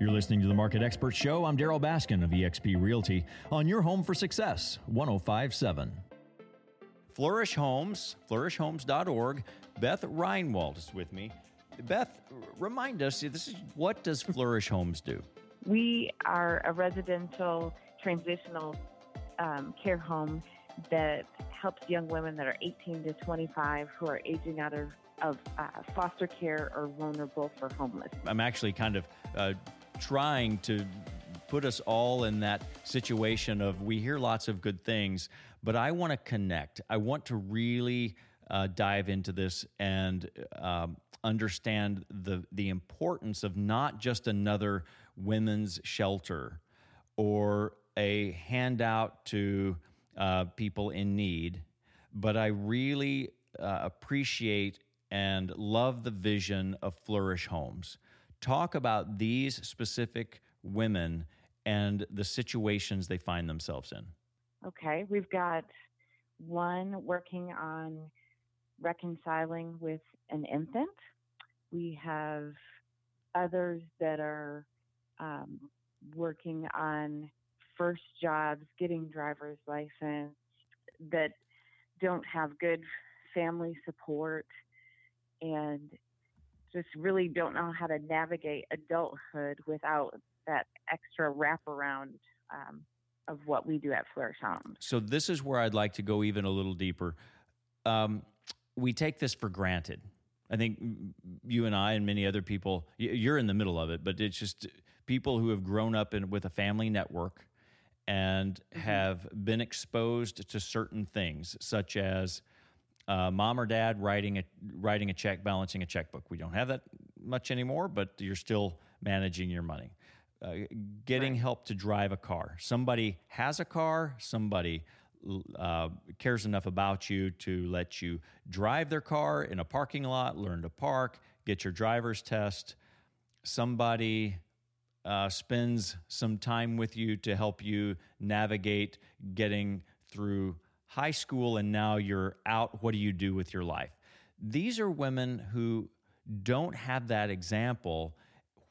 You're listening to the Market Expert Show. I'm Darryl Baskin of eXp Realty on your home for success, 1057. Flourish Homes, flourishhomes.org. Beth Reinwald is with me. Beth, remind us, this is what does Flourish Homes do? We are a residential transitional um, care home that helps young women that are 18 to 25 who are aging out of, of uh, foster care or vulnerable for homeless. I'm actually kind of uh, trying to put us all in that situation of we hear lots of good things, but I want to connect. I want to really uh, dive into this and um, understand the the importance of not just another women's shelter or a handout to uh, people in need, but I really uh, appreciate and love the vision of Flourish Homes talk about these specific women and the situations they find themselves in. Okay, we've got one working on reconciling with an infant. We have others that are um, working on first jobs, getting driver's license, that don't have good family support and just really don't know how to navigate adulthood without that extra wraparound um, of what we do at Flourish Homes. So this is where I'd like to go even a little deeper. Um, we take this for granted. I think you and I and many other people, you're in the middle of it, but it's just people who have grown up in, with a family network and mm-hmm. have been exposed to certain things, such as uh, mom or dad writing a writing a check, balancing a checkbook. We don't have that much anymore, but you're still managing your money. Uh, getting right. help to drive a car. Somebody has a car. Somebody uh, cares enough about you to let you drive their car in a parking lot, learn to park, get your driver's test. Somebody uh, spends some time with you to help you navigate getting through high school and now you're out. What do you do with your life? These are women who don't have that example.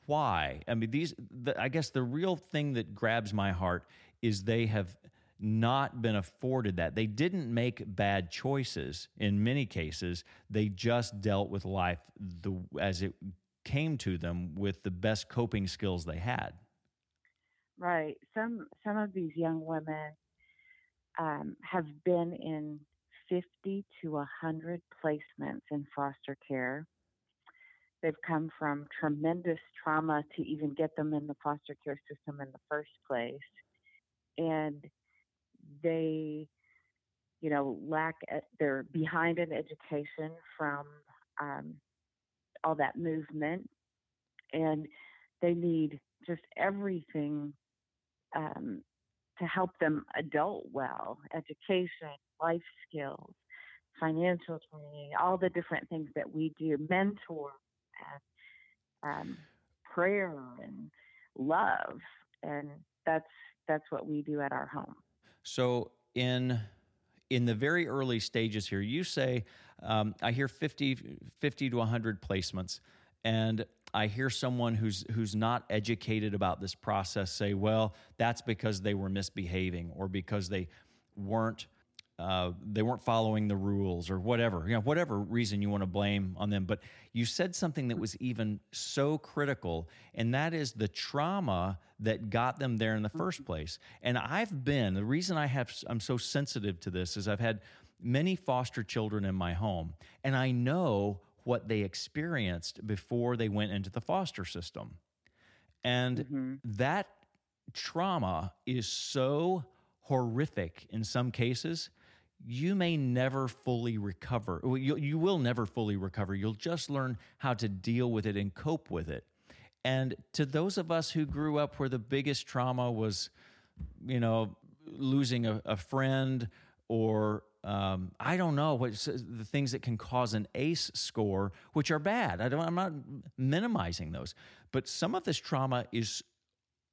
Why? I mean, these, the, I guess the real thing that grabs my heart is they have not been afforded that. They didn't make bad choices in many cases. They just dealt with life the, as it came to them with the best coping skills they had. Right. Some some of these young women um, have been in 50 to 100 placements in foster care. They've come from tremendous trauma to even get them in the foster care system in the first place. And they, you know, lack, they're behind in education from um, all that movement. And they need just everything um, to help them adult well education, life skills, financial training, all the different things that we do, mentor and um, prayer and love. And that's that's what we do at our home. So in in the very early stages here, you say um, I hear 50, 50 to 100 placements. And I hear someone who's who's not educated about this process say, "Well, that's because they were misbehaving, or because they weren't uh, they weren't following the rules, or whatever you know, whatever reason you want to blame on them." But you said something that was even so critical, and that is the trauma that got them there in the first place. And I've been the reason I have I'm so sensitive to this is I've had many foster children in my home, and I know what they experienced before they went into the foster system. And mm-hmm. that trauma is so horrific in some cases, you may never fully recover. You, you will never fully recover. You'll just learn how to deal with it and cope with it. And to those of us who grew up where the biggest trauma was, you know, losing a, a friend or um, I don't know what the things that can cause an ACE score, which are bad. I don't, I'm not minimizing those, but some of this trauma is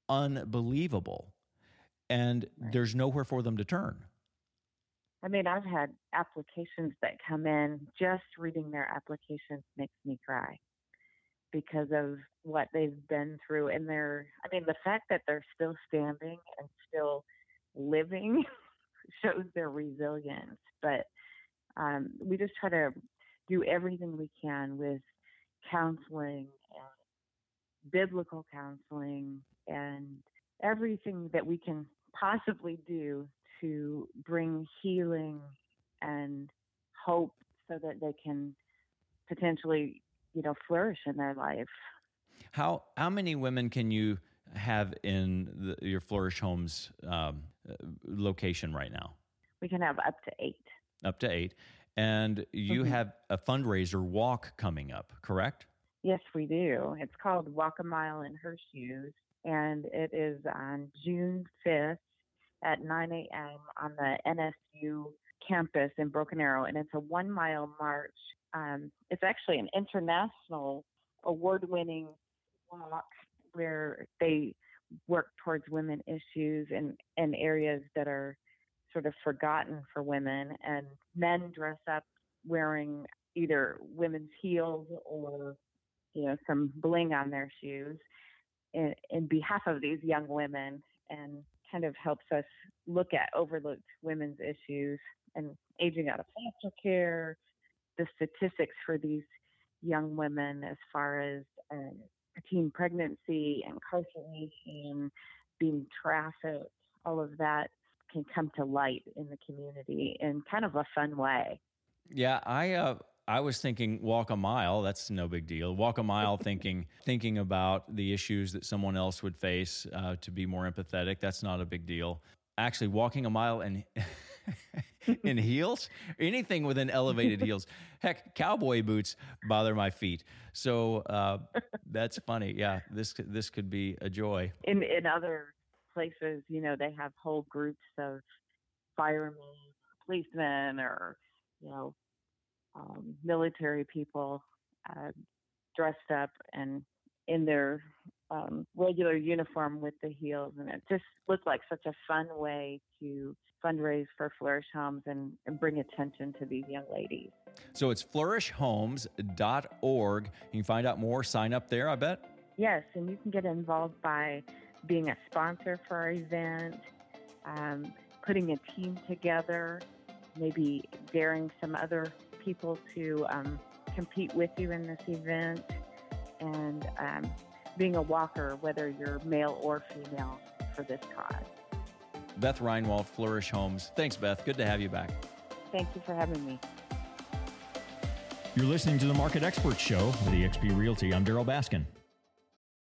unbelievable, and right. there's nowhere for them to turn. I mean, I've had applications that come in. Just reading their applications makes me cry. because of what they've been through. And they're, I mean, the fact that they're still standing and still living shows their resilience. But um, we just try to do everything we can with counseling and biblical counseling and everything that we can possibly do to bring healing and hope so that they can potentially, you know, flourish in their life. How how many women can you have in the, your Flourish Homes um, location right now? We can have up to eight. Up to eight, and you mm-hmm. have a fundraiser walk coming up, correct? Yes, we do. It's called Walk a Mile in Her Shoes, and it is on June 5th at 9 a.m. on the NSU campus in Broken Arrow, and it's a one mile march. Um, it's actually an international award winning walk where they work towards women issues and, and areas that are sort of forgotten for women. And men dress up wearing either women's heels or, you know, some bling on their shoes in, in behalf of these young women and kind of helps us look at overlooked women's issues and aging out of foster care, the statistics for these young women as far as um, teen pregnancy, incarceration, being trafficked, all of that can come to light in the community in kind of a fun way. Yeah, I uh, I was thinking walk a mile. That's no big deal. Walk a mile, thinking thinking about the issues that someone else would face uh, to be more empathetic. That's not a big deal. Actually, walking a mile in in heels, anything with an elevated heels. Heck, cowboy boots bother my feet. So uh, that's funny. Yeah, this this could be a joy. In in other places, you know, they have whole groups of firemen, policemen, or you know um, military people uh, dressed up and in their um, regular uniform with the heels, and it just looked like such a fun way to fundraise for Flourish Homes and, and bring attention to these young ladies. So it's flourishhomes.org. You can find out more, sign up there, I bet. Yes, and you can get involved by being a sponsor for our event, um, putting a team together, maybe daring some other people to um, compete with you in this event and um, being a walker, whether you're male or female, for this cause. Beth Reinwald, Flourish Homes. Thanks, Beth. Good to have you back. Thank you for having me. You're listening to the Market Experts Show with eXp Realty. I'm Darryl Baskin.